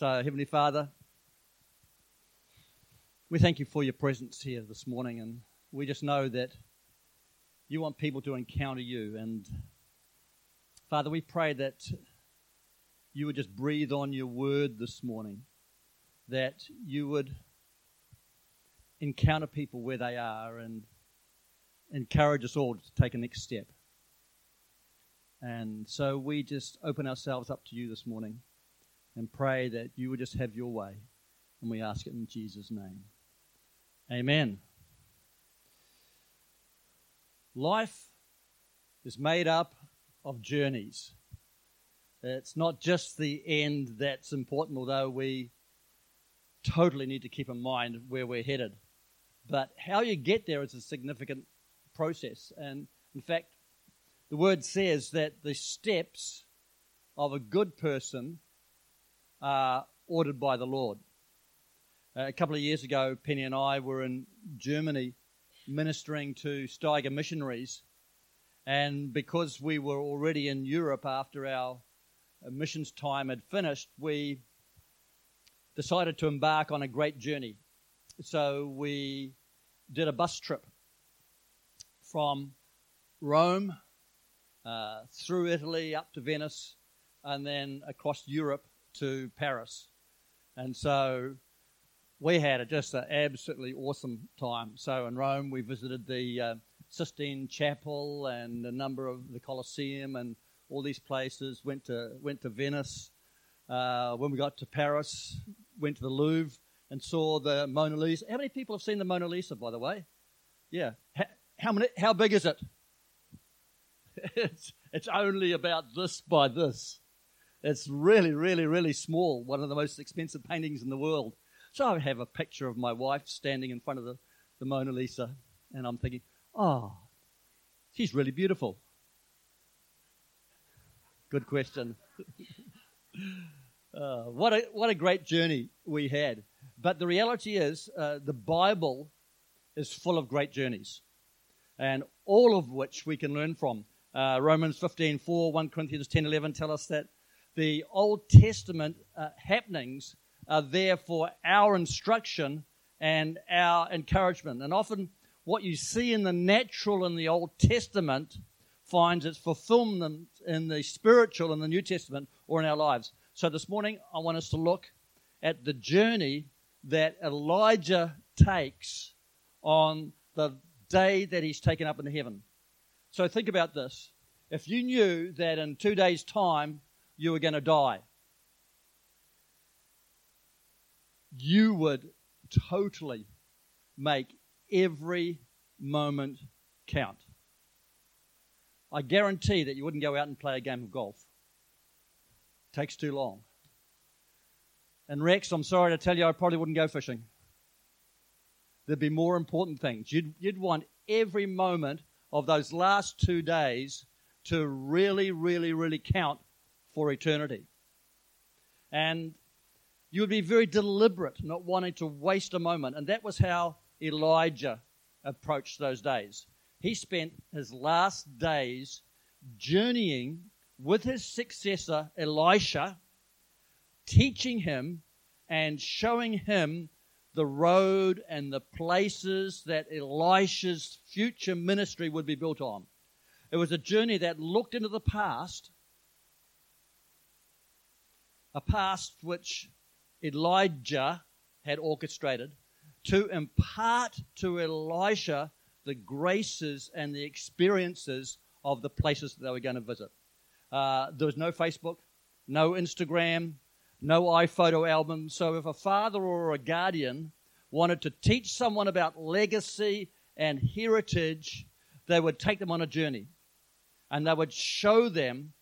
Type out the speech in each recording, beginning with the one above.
So, Heavenly Father, we thank you for your presence here this morning, and we just know that you want people to encounter you. And Father, we pray that you would just breathe on your word this morning, that you would encounter people where they are and encourage us all to take a next step. And so we just open ourselves up to you this morning and pray that you would just have your way. And we ask it in Jesus' name. Amen. Life is made up of journeys. It's not just the end that's important, although we totally need to keep in mind where we're headed. But how you get there is a significant process. And in fact, the word says that the steps of a good person are ordered by the Lord. Uh, a couple of years ago, Penny and I were in Germany ministering to Steiger missionaries. And because we were already in Europe after our missions time had finished, we decided to embark on a great journey. So we did a bus trip from Rome uh, through Italy up to Venice and then across Europe to Paris. And so we had a, just an absolutely awesome time. So in Rome, we visited the uh, Sistine Chapel and a number of the Colosseum and all these places. Went to went to Venice. Uh, when we got to Paris, went to the Louvre and saw the Mona Lisa. How many people have seen the Mona Lisa, by the way? Yeah. How, how many? How big is it? it's it's only about this by this. It's really, really, really small. One of the most expensive paintings in the world. So I have a picture of my wife standing in front of the, the Mona Lisa, and I'm thinking, oh, she's really beautiful. Good question. uh, what, a, what a great journey we had. But the reality is, uh, the Bible is full of great journeys, and all of which we can learn from. Uh, Romans 15 4, 1 Corinthians 10 11 tell us that the Old Testament uh, happenings are there for our instruction and our encouragement. And often, what you see in the natural in the Old Testament finds its fulfillment in the spiritual in the New Testament or in our lives. So, this morning, I want us to look at the journey that Elijah takes on the day that he's taken up into heaven. So, think about this. If you knew that in two days' time you were going to die, you would totally make every moment count. I guarantee that you wouldn't go out and play a game of golf. It takes too long. And Rex, I'm sorry to tell you, I probably wouldn't go fishing. There'd be more important things. You'd, you'd want every moment of those last two days to really, really, really count for eternity. And you would be very deliberate, not wanting to waste a moment. And that was how Elijah approached those days. He spent his last days journeying with his successor, Elisha, teaching him and showing him the road and the places that Elisha's future ministry would be built on. It was a journey that looked into the past, a past which Elijah had orchestrated to impart to Elisha the graces and the experiences of the places that they were going to visit. Uh, there was no Facebook, no Instagram, no iPhoto album. So if a father or a guardian wanted to teach someone about legacy and heritage, they would take them on a journey and they would show them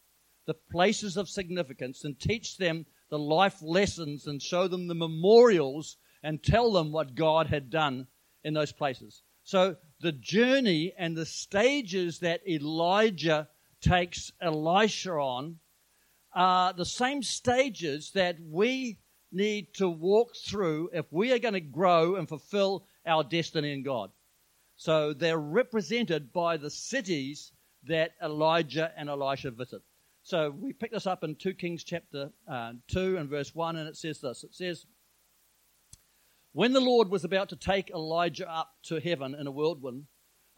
the places of significance and teach them the life lessons and show them the memorials and tell them what God had done in those places. So the journey and the stages that Elijah takes Elisha on are the same stages that we need to walk through if we are going to grow and fulfill our destiny in God. So they're represented by the cities that Elijah and Elisha visit. So we pick this up in 2 Kings chapter uh, 2 and verse 1, and it says this It says, When the Lord was about to take Elijah up to heaven in a whirlwind,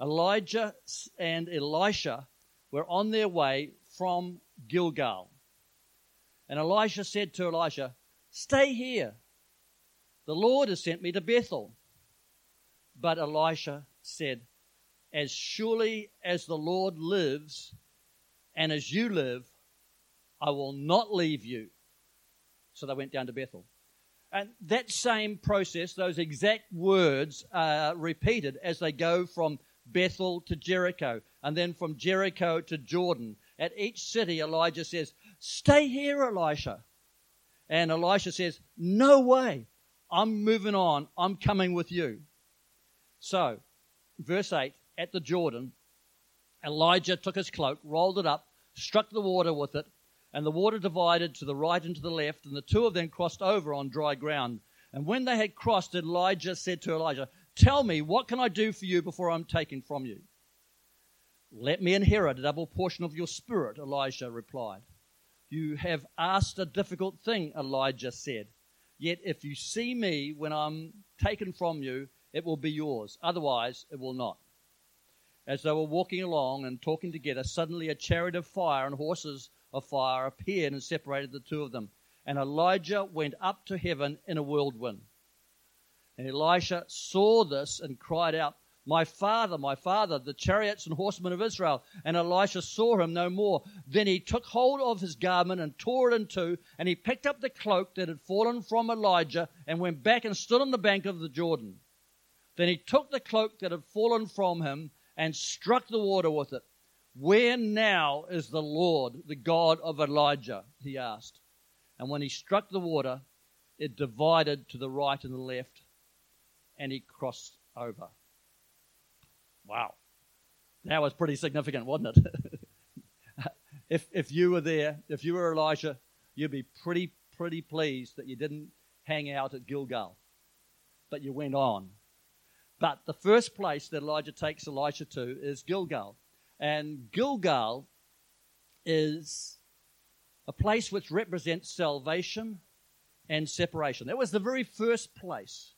Elijah and Elijah were on their way from Gilgal. And Elisha said to Elisha, Stay here. The Lord has sent me to Bethel. But Elisha said, As surely as the Lord lives, and as you live, I will not leave you. So they went down to Bethel. And that same process, those exact words are repeated as they go from Bethel to Jericho, and then from Jericho to Jordan. At each city, Elijah says, Stay here, Elisha. And Elisha says, No way. I'm moving on. I'm coming with you. So, verse 8 At the Jordan, Elijah took his cloak, rolled it up, struck the water with it, and the water divided to the right and to the left, and the two of them crossed over on dry ground. And when they had crossed, Elijah said to Elisha, Tell me, what can I do for you before I'm taken from you? Let me inherit a double portion of your spirit, Elisha replied. You have asked a difficult thing, Elijah said. Yet if you see me when I'm taken from you, it will be yours. Otherwise, it will not. As they were walking along and talking together, suddenly a chariot of fire and horses of fire appeared and separated the two of them. And Elijah went up to heaven in a whirlwind. And Elisha saw this and cried out, My father, my father, the chariots and horsemen of Israel. And Elisha saw him no more. Then he took hold of his garment and tore it in two, and he picked up the cloak that had fallen from Elijah and went back and stood on the bank of the Jordan. Then he took the cloak that had fallen from him and struck the water with it. Where now is the Lord, the God of Elijah? he asked. And when he struck the water, it divided to the right and the left, and he crossed over. Wow. That was pretty significant, wasn't it? if, if you were there, if you were Elijah, you'd be pretty, pretty pleased that you didn't hang out at Gilgal, but you went on. But the first place that Elijah takes Elisha to is Gilgal. And Gilgal is a place which represents salvation and separation. That was the very first place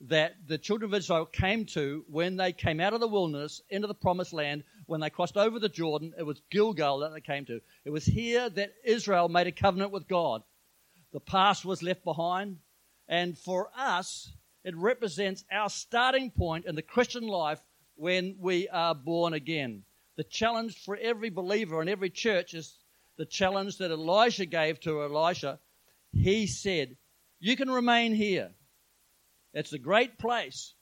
that the children of Israel came to when they came out of the wilderness into the promised land, when they crossed over the Jordan. It was Gilgal that they came to. It was here that Israel made a covenant with God. The past was left behind. And for us, it represents our starting point in the Christian life when we are born again. The challenge for every believer and every church is the challenge that Elijah gave to Elisha. He said, You can remain here. It's a great place.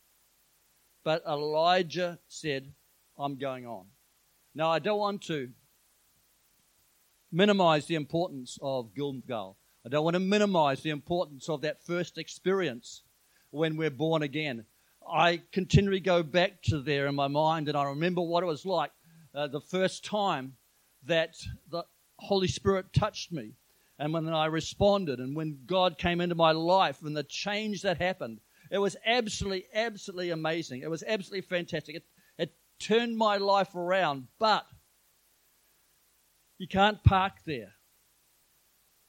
But Elijah said, I'm going on. Now, I don't want to minimize the importance of Gilgal. I don't want to minimize the importance of that first experience when we're born again. I continually go back to there in my mind and I remember what it was like uh, the first time that the Holy Spirit touched me and when I responded and when God came into my life and the change that happened. It was absolutely, absolutely amazing. It was absolutely fantastic. It, it turned my life around, but you can't park there.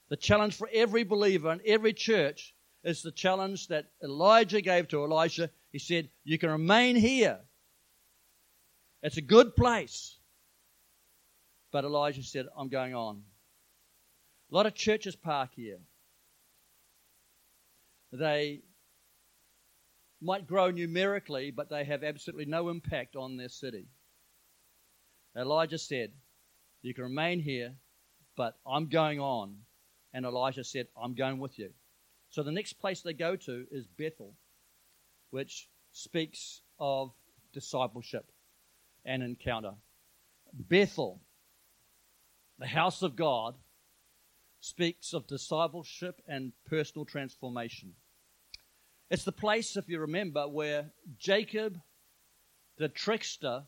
The challenge for every believer and every church is the challenge that Elijah gave to Elisha. He said, You can remain here. It's a good place. But Elijah said, I'm going on. A lot of churches park here. They might grow numerically, but they have absolutely no impact on their city. Elijah said, You can remain here, but I'm going on. And Elijah said, I'm going with you. So the next place they go to is Bethel, which speaks of discipleship and encounter. Bethel the house of God speaks of discipleship and personal transformation. It's the place, if you remember, where Jacob, the trickster,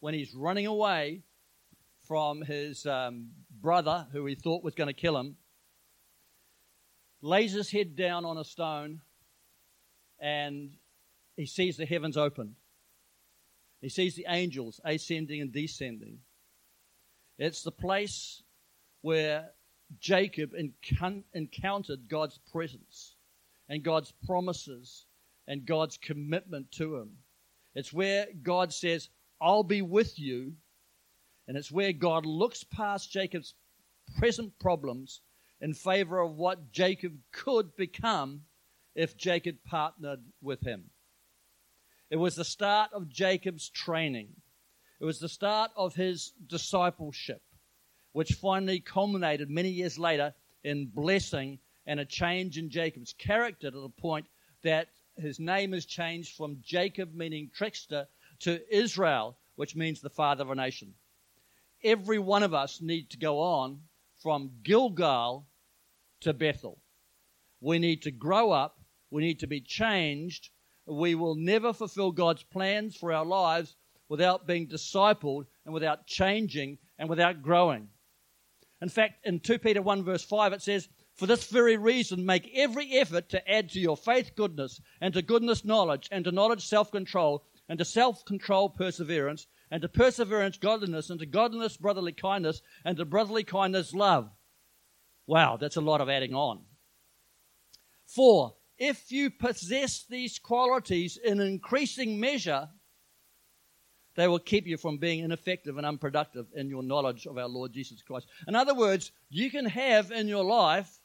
when he's running away from his um, brother, who he thought was going to kill him, lays his head down on a stone and he sees the heavens open. He sees the angels ascending and descending. It's the place where Jacob encountered God's presence and God's promises and God's commitment to him. It's where God says, I'll be with you. And it's where God looks past Jacob's present problems in favor of what Jacob could become if Jacob partnered with him. It was the start of Jacob's training. It was the start of his discipleship, which finally culminated many years later in blessing and a change in Jacob's character to the point that his name is changed from Jacob, meaning trickster, to Israel, which means the father of a nation. Every one of us need to go on from Gilgal to Bethel. We need to grow up. We need to be changed. We will never fulfill God's plans for our lives without being discipled and without changing and without growing. In fact, in 2 Peter 1, verse 5, it says, For this very reason, make every effort to add to your faith goodness, and to goodness knowledge, and to knowledge self control, and to self control perseverance, and to perseverance godliness, and to godliness brotherly kindness, and to brotherly kindness love. Wow, that's a lot of adding on. Four, if you possess these qualities in increasing measure, they will keep you from being ineffective and unproductive in your knowledge of our Lord Jesus Christ. In other words, you can have in your life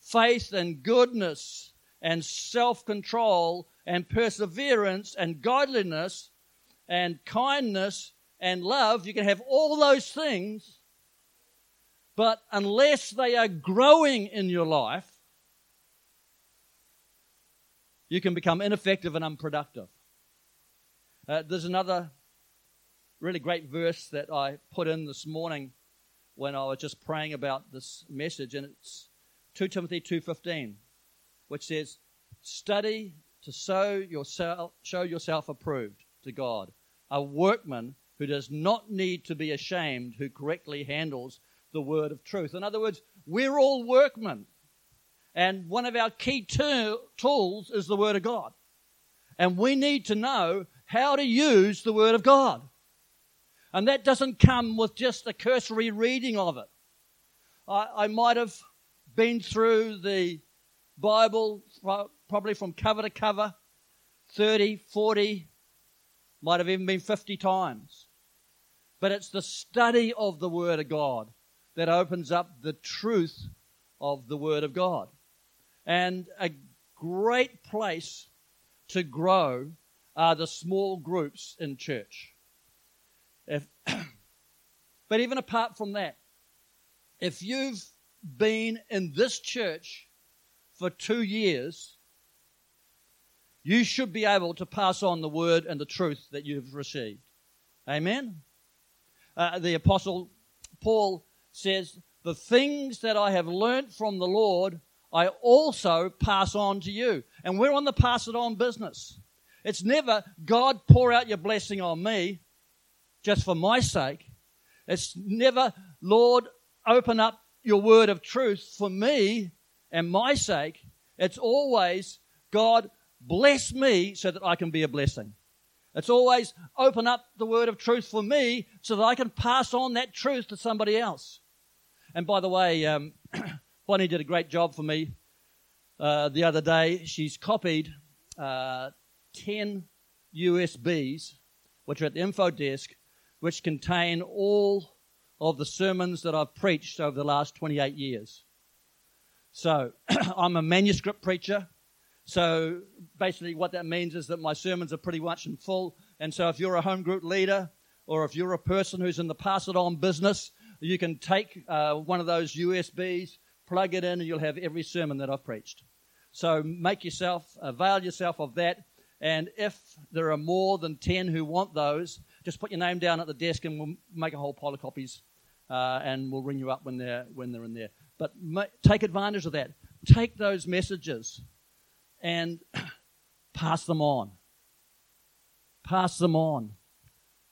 faith and goodness and self control and perseverance and godliness and kindness and love. You can have all those things but unless they are growing in your life, you can become ineffective and unproductive. Uh, there's another really great verse that I put in this morning when I was just praying about this message, and it's 2 Timothy 2.15, which says, Study to show yourself, show yourself approved to God, a workman who does not need to be ashamed, who correctly handles the word of truth. In other words, we're all workmen. And one of our key tools is the word of God. And we need to know how to use the word of God. And that doesn't come with just a cursory reading of it. I, I might have been through the Bible probably from cover to cover 30, 40, might have even been 50 times. But it's the study of the Word of God that opens up the truth of the Word of God. And a great place to grow are the small groups in church. If, but even apart from that, if you've been in this church for two years, you should be able to pass on the word and the truth that you've received. Amen? Uh, the Apostle Paul says, The things that I have learnt from the Lord, I also pass on to you. And we're on the pass it on business. It's never, God, pour out your blessing on me just for my sake. It's never, Lord, open up your word of truth for me and my sake. It's always, God, bless me so that I can be a blessing. It's always open up the word of truth for me so that I can pass on that truth to somebody else. And by the way, um, Bonnie did a great job for me uh, the other day. She's copied uh, 10 USBs, which are at the info desk, which contain all of the sermons that I've preached over the last 28 years. So I'm a manuscript preacher. So basically, what that means is that my sermons are pretty much in full. And so if you're a home group leader or if you're a person who's in the pass it on business, you can take uh, one of those USBs, plug it in, and you'll have every sermon that I've preached. So make yourself, avail yourself of that. And if there are more than 10 who want those, just put your name down at the desk and we'll make a whole pile of copies uh, and we'll ring you up when they're, when they're in there. But ma- take advantage of that. Take those messages and pass them on. Pass them on.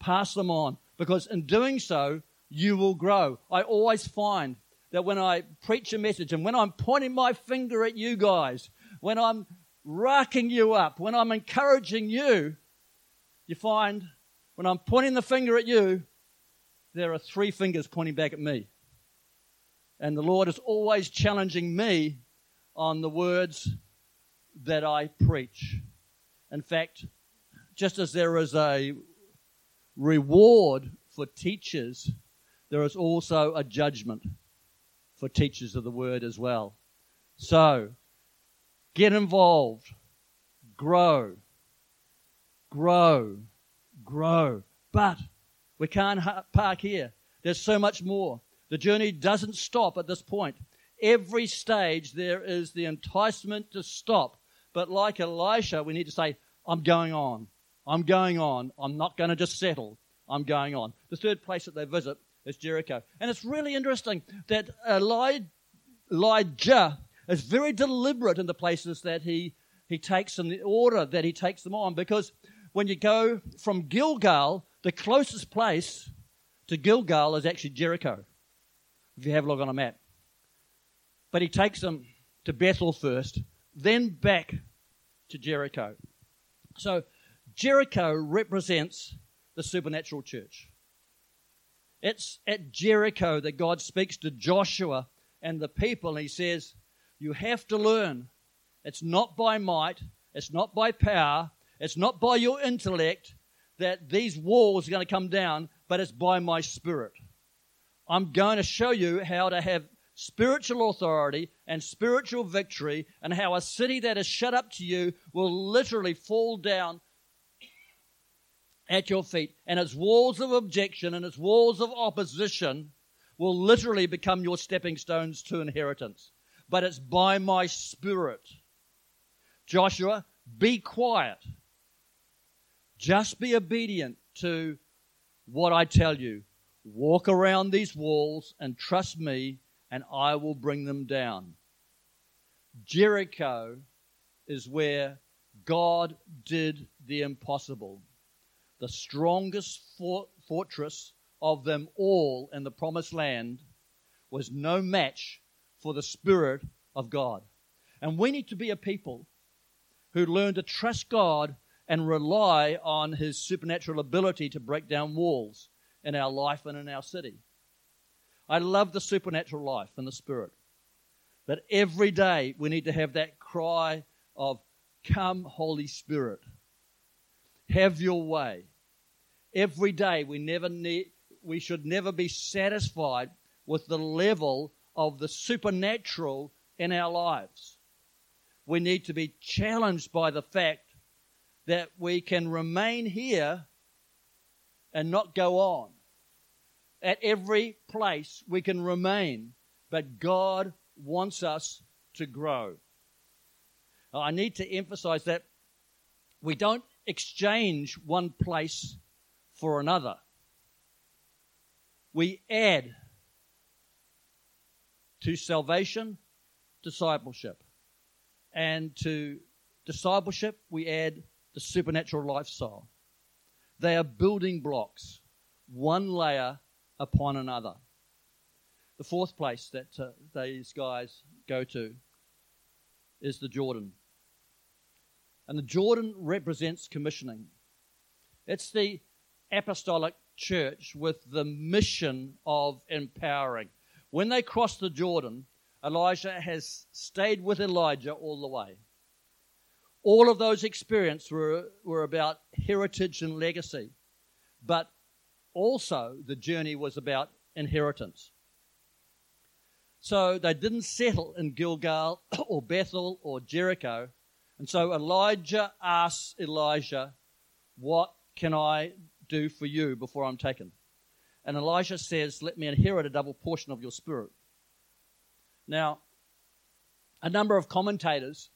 Pass them on. Because in doing so, you will grow. I always find that when I preach a message and when I'm pointing my finger at you guys, when I'm racking you up, when I'm encouraging you, you find when I'm pointing the finger at you, there are three fingers pointing back at me. And the Lord is always challenging me on the words that I preach. In fact, just as there is a reward for teachers, there is also a judgment for teachers of the word as well. So, get involved, grow, grow, grow. But we can't park here. There's so much more. The journey doesn't stop at this point. Every stage there is the enticement to stop. But like Elisha, we need to say, I'm going on. I'm going on. I'm not going to just settle. I'm going on. The third place that they visit is Jericho. And it's really interesting that Elijah is very deliberate in the places that he, he takes and the order that he takes them on because when you go from Gilgal, the closest place to Gilgal is actually Jericho, if you have a look on a map. But he takes them to Bethel first, then back to Jericho. So Jericho represents the supernatural church. It's at Jericho that God speaks to Joshua and the people, he says, You have to learn. It's not by might, it's not by power, it's not by your intellect that these walls are going to come down, but it's by my spirit. I'm going to show you how to have spiritual authority and spiritual victory, and how a city that is shut up to you will literally fall down at your feet, and its walls of objection and its walls of opposition will literally become your stepping stones to inheritance. But it's by my spirit. Joshua, be quiet. Just be obedient to what I tell you. Walk around these walls and trust me, and I will bring them down. Jericho is where God did the impossible the strongest fortress of them all in the promised land was no match for the Spirit of God. And we need to be a people who learn to trust God and rely on His supernatural ability to break down walls in our life and in our city. I love the supernatural life and the Spirit. But every day we need to have that cry of, Come, Holy Spirit. Have your way. Every day we never need, we should never be satisfied with the level of the supernatural in our lives. We need to be challenged by the fact that we can remain here and not go on. At every place we can remain, but God wants us to grow. I need to emphasize that we don't exchange one place for another. We add to salvation discipleship. And to discipleship, we add the supernatural lifestyle. They are building blocks, one layer upon another. The fourth place that uh, these guys go to is the Jordan. And the Jordan represents commissioning. It's the apostolic church with the mission of empowering. When they cross the Jordan, Elijah has stayed with Elijah all the way. All of those experiences were, were about heritage and legacy, but also the journey was about inheritance. So they didn't settle in Gilgal or Bethel or Jericho. And so Elijah asks Elijah, What can I do for you before I'm taken? And Elijah says, Let me inherit a double portion of your spirit. Now, a number of commentators,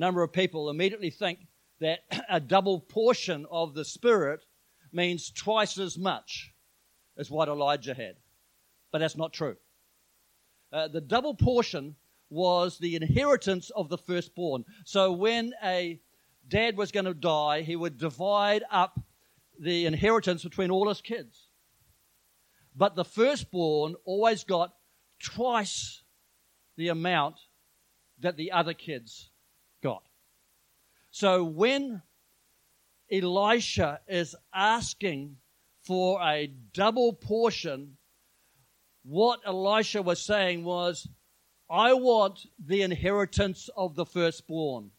number of people immediately think that a double portion of the spirit means twice as much as what Elijah had. But that's not true. Uh, the double portion was the inheritance of the firstborn. So when a dad was going to die, he would divide up the inheritance between all his kids. But the firstborn always got twice the amount that the other kids. So when Elisha is asking for a double portion, what Elisha was saying was, I want the inheritance of the firstborn.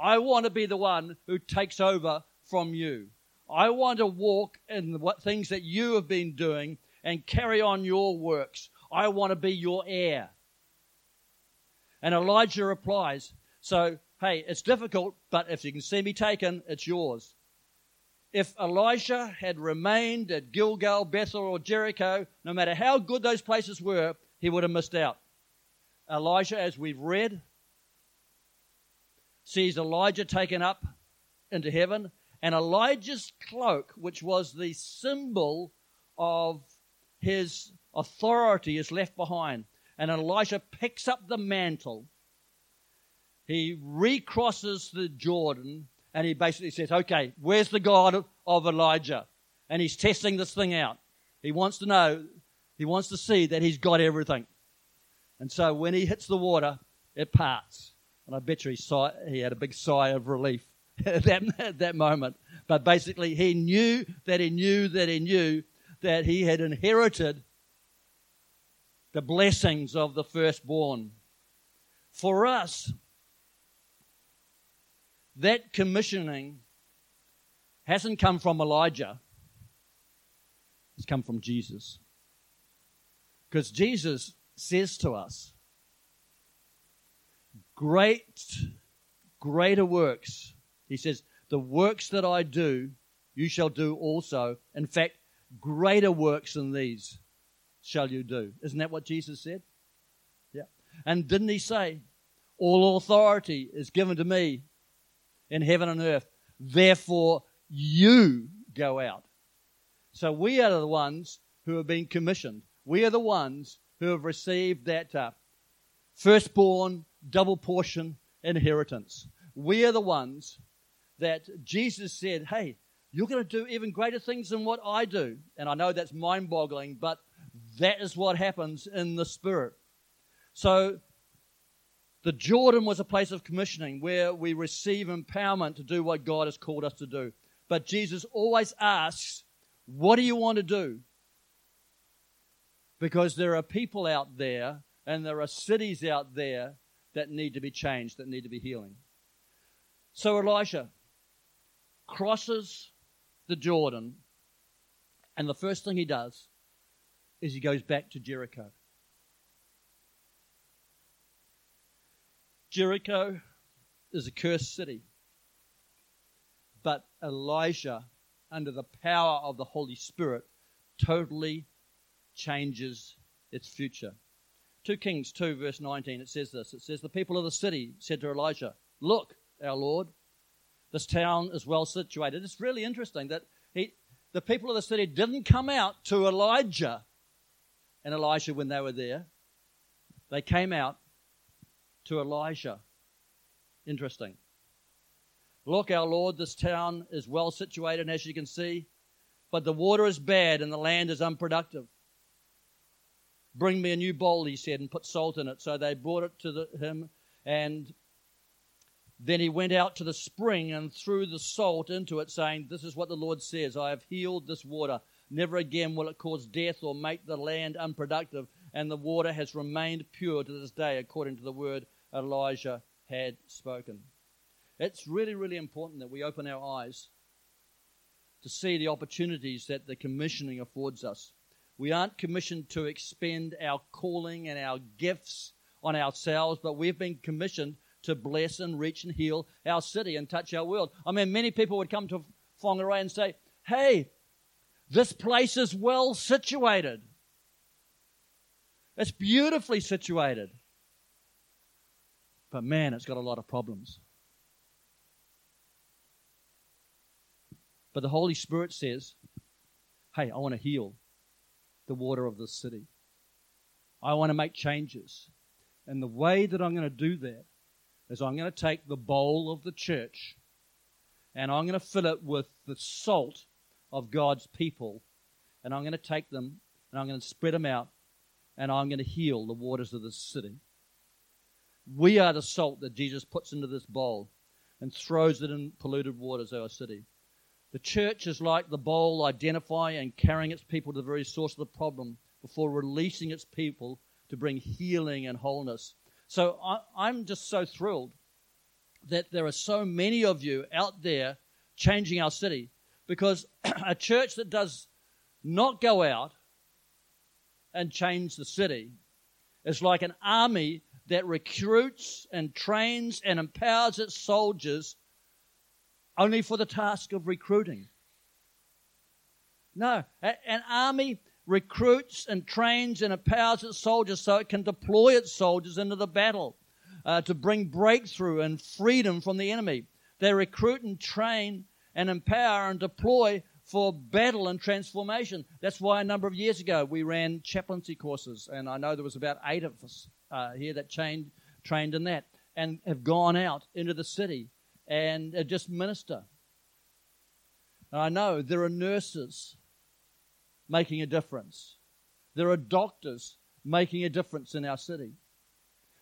I want to be the one who takes over from you. I want to walk in the things that you have been doing and carry on your works. I want to be your heir. And Elijah replies, So, hey, it's difficult, but if you can see me taken, it's yours. If Elisha had remained at Gilgal, Bethel, or Jericho, no matter how good those places were, he would have missed out. Elijah, as we've read, sees Elijah taken up into heaven, and Elijah's cloak, which was the symbol of his authority, is left behind. And Elijah picks up the mantle. He recrosses the Jordan and he basically says, Okay, where's the God of Elijah? And he's testing this thing out. He wants to know, he wants to see that he's got everything. And so when he hits the water, it parts. And I bet you he, he had a big sigh of relief at that, at that moment. But basically, he knew that he knew that he knew that he had inherited the blessings of the firstborn. For us, that commissioning hasn't come from Elijah, it's come from Jesus. Because Jesus says to us, Great, greater works. He says, The works that I do, you shall do also. In fact, greater works than these shall you do. Isn't that what Jesus said? Yeah. And didn't he say, All authority is given to me in heaven and earth. Therefore, you go out. So we are the ones who have been commissioned. We are the ones who have received that uh, firstborn double portion inheritance. We are the ones that Jesus said, Hey, you're going to do even greater things than what I do. And I know that's mind boggling, but that is what happens in the Spirit. So the Jordan was a place of commissioning where we receive empowerment to do what God has called us to do. But Jesus always asks, What do you want to do? Because there are people out there and there are cities out there that need to be changed, that need to be healing. So Elisha crosses the Jordan, and the first thing he does is he goes back to Jericho. Jericho is a cursed city. But Elijah, under the power of the Holy Spirit, totally changes its future. 2 Kings 2, verse 19, it says this. It says, The people of the city said to Elisha, Look, our Lord, this town is well situated. It's really interesting that he, the people of the city didn't come out to Elijah and Elijah when they were there. They came out to Elijah. Interesting. Look, our Lord, this town is well situated, as you can see, but the water is bad and the land is unproductive. Bring me a new bowl, he said, and put salt in it. So they brought it to the, him, and then he went out to the spring and threw the salt into it, saying, This is what the Lord says I have healed this water. Never again will it cause death or make the land unproductive, and the water has remained pure to this day, according to the word Elijah had spoken. It's really, really important that we open our eyes to see the opportunities that the commissioning affords us. We aren't commissioned to expend our calling and our gifts on ourselves, but we've been commissioned to bless and reach and heal our city and touch our world. I mean, many people would come to Whangarei and say, Hey, this place is well situated. It's beautifully situated. But man, it's got a lot of problems. But the Holy Spirit says, hey, I want to heal the water of this city. I want to make changes. And the way that I'm going to do that is I'm going to take the bowl of the church and I'm going to fill it with the salt of God's people. And I'm going to take them and I'm going to spread them out and I'm going to heal the waters of this city. We are the salt that Jesus puts into this bowl and throws it in polluted waters of our city. The church is like the bowl identifying and carrying its people to the very source of the problem before releasing its people to bring healing and wholeness. So I, I'm just so thrilled that there are so many of you out there changing our city because a church that does not go out and change the city is like an army that recruits and trains and empowers its soldiers only for the task of recruiting. No, an army recruits and trains and empowers its soldiers so it can deploy its soldiers into the battle uh, to bring breakthrough and freedom from the enemy. They recruit and train and empower and deploy for battle and transformation. That's why a number of years ago we ran chaplaincy courses, and I know there was about eight of us uh, here that trained trained in that and have gone out into the city and uh, just minister. And I know there are nurses making a difference. There are doctors making a difference in our city.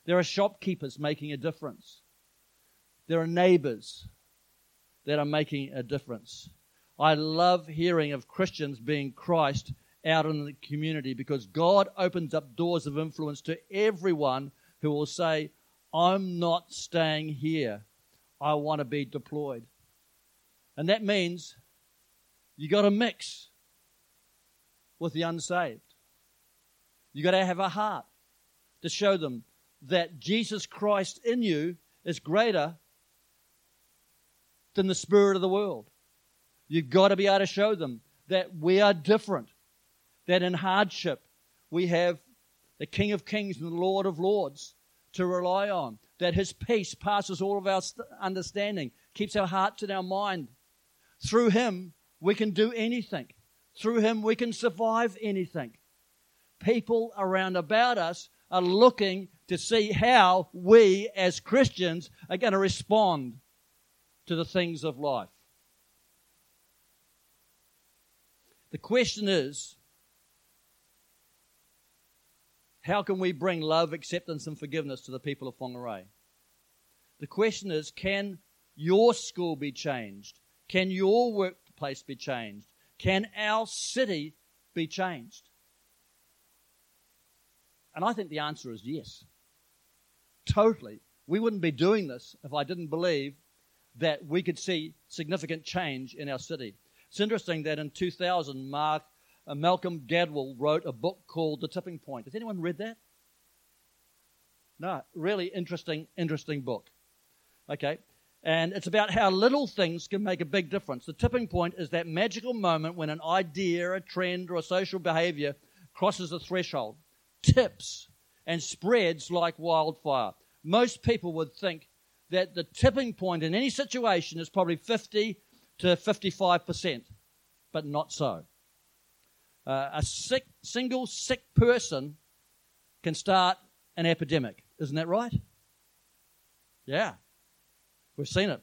There are shopkeepers making a difference. There are neighbors that are making a difference. I love hearing of Christians being Christ out in the community because God opens up doors of influence to everyone who will say, I'm not staying here. I want to be deployed. And that means you got to mix with the unsaved. You got to have a heart to show them that Jesus Christ in you is greater than the spirit of the world. You've got to be able to show them that we are different, that in hardship we have the King of Kings and the Lord of Lords to rely on, that His peace passes all of our understanding, keeps our hearts and our mind. Through Him, we can do anything. Through Him, we can survive anything. People around about us are looking to see how we as Christians are going to respond to the things of life. The question is how can we bring love, acceptance, and forgiveness to the people of Whangarei? The question is can your school be changed? Can your workplace be changed? Can our city be changed? And I think the answer is yes. Totally. We wouldn't be doing this if I didn't believe that we could see significant change in our city. It's interesting that in 2000, Mark, uh, Malcolm Gladwell wrote a book called The Tipping Point. Has anyone read that? No, really interesting, interesting book. Okay, and it's about how little things can make a big difference. The tipping point is that magical moment when an idea, a trend, or a social behavior crosses a threshold, tips, and spreads like wildfire. Most people would think that the tipping point in any situation is probably 50 to 55%, but not so. Uh, a sick, single sick person can start an epidemic. Isn't that right? Yeah, we've seen it.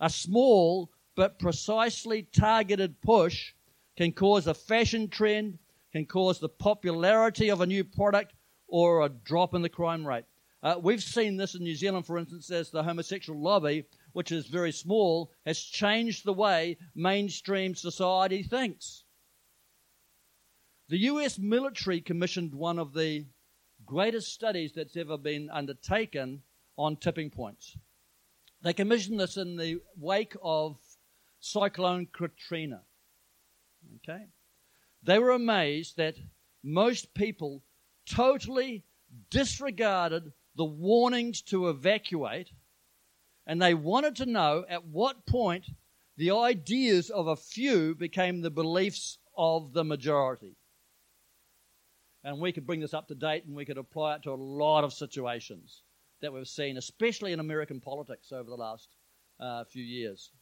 A small but precisely targeted push can cause a fashion trend, can cause the popularity of a new product, or a drop in the crime rate. Uh, we've seen this in New Zealand, for instance, as the homosexual lobby which is very small, has changed the way mainstream society thinks. The US military commissioned one of the greatest studies that's ever been undertaken on tipping points. They commissioned this in the wake of Cyclone Katrina. Okay? They were amazed that most people totally disregarded the warnings to evacuate and they wanted to know at what point the ideas of a few became the beliefs of the majority. And we could bring this up to date and we could apply it to a lot of situations that we've seen, especially in American politics over the last uh, few years.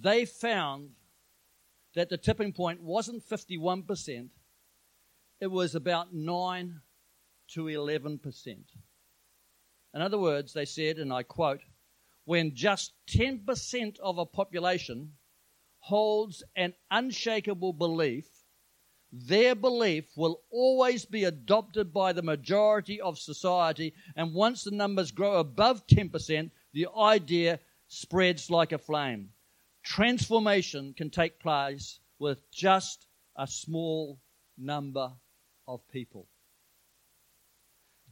They found that the tipping point wasn't 51%, it was about 9 to 11%. In other words, they said, and I quote, when just 10% of a population holds an unshakable belief, their belief will always be adopted by the majority of society, and once the numbers grow above 10%, the idea spreads like a flame. Transformation can take place with just a small number of people.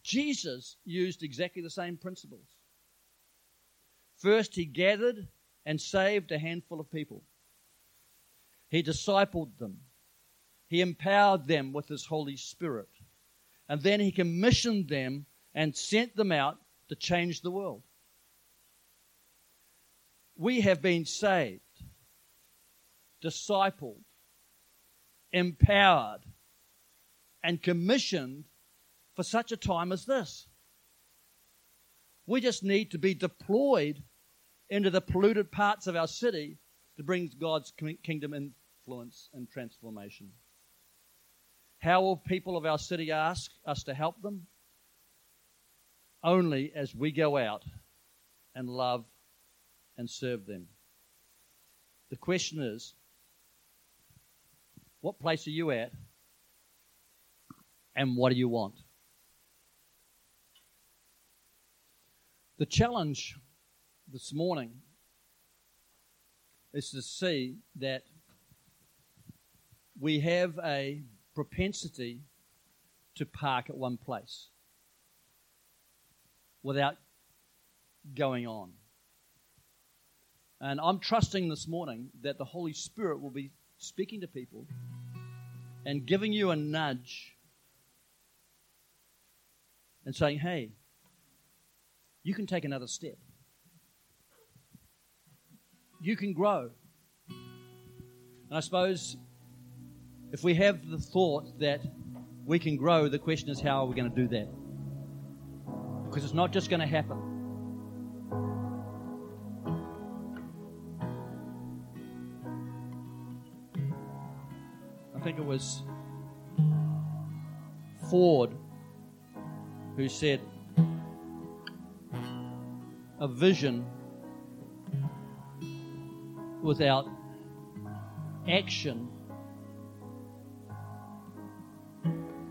Jesus used exactly the same principles. First, he gathered and saved a handful of people. He discipled them. He empowered them with his Holy Spirit. And then he commissioned them and sent them out to change the world. We have been saved, discipled, empowered, and commissioned for such a time as this. We just need to be deployed into the polluted parts of our city to bring God's kingdom influence and transformation. How will people of our city ask us to help them? Only as we go out and love and serve them. The question is what place are you at? And what do you want? The challenge this morning is to see that we have a propensity to park at one place without going on. And I'm trusting this morning that the Holy Spirit will be speaking to people and giving you a nudge and saying, hey, you can take another step. You can grow. And I suppose if we have the thought that we can grow, the question is how are we going to do that? Because it's not just going to happen. I think it was Ford who said, a vision without action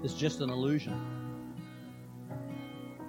is just an illusion.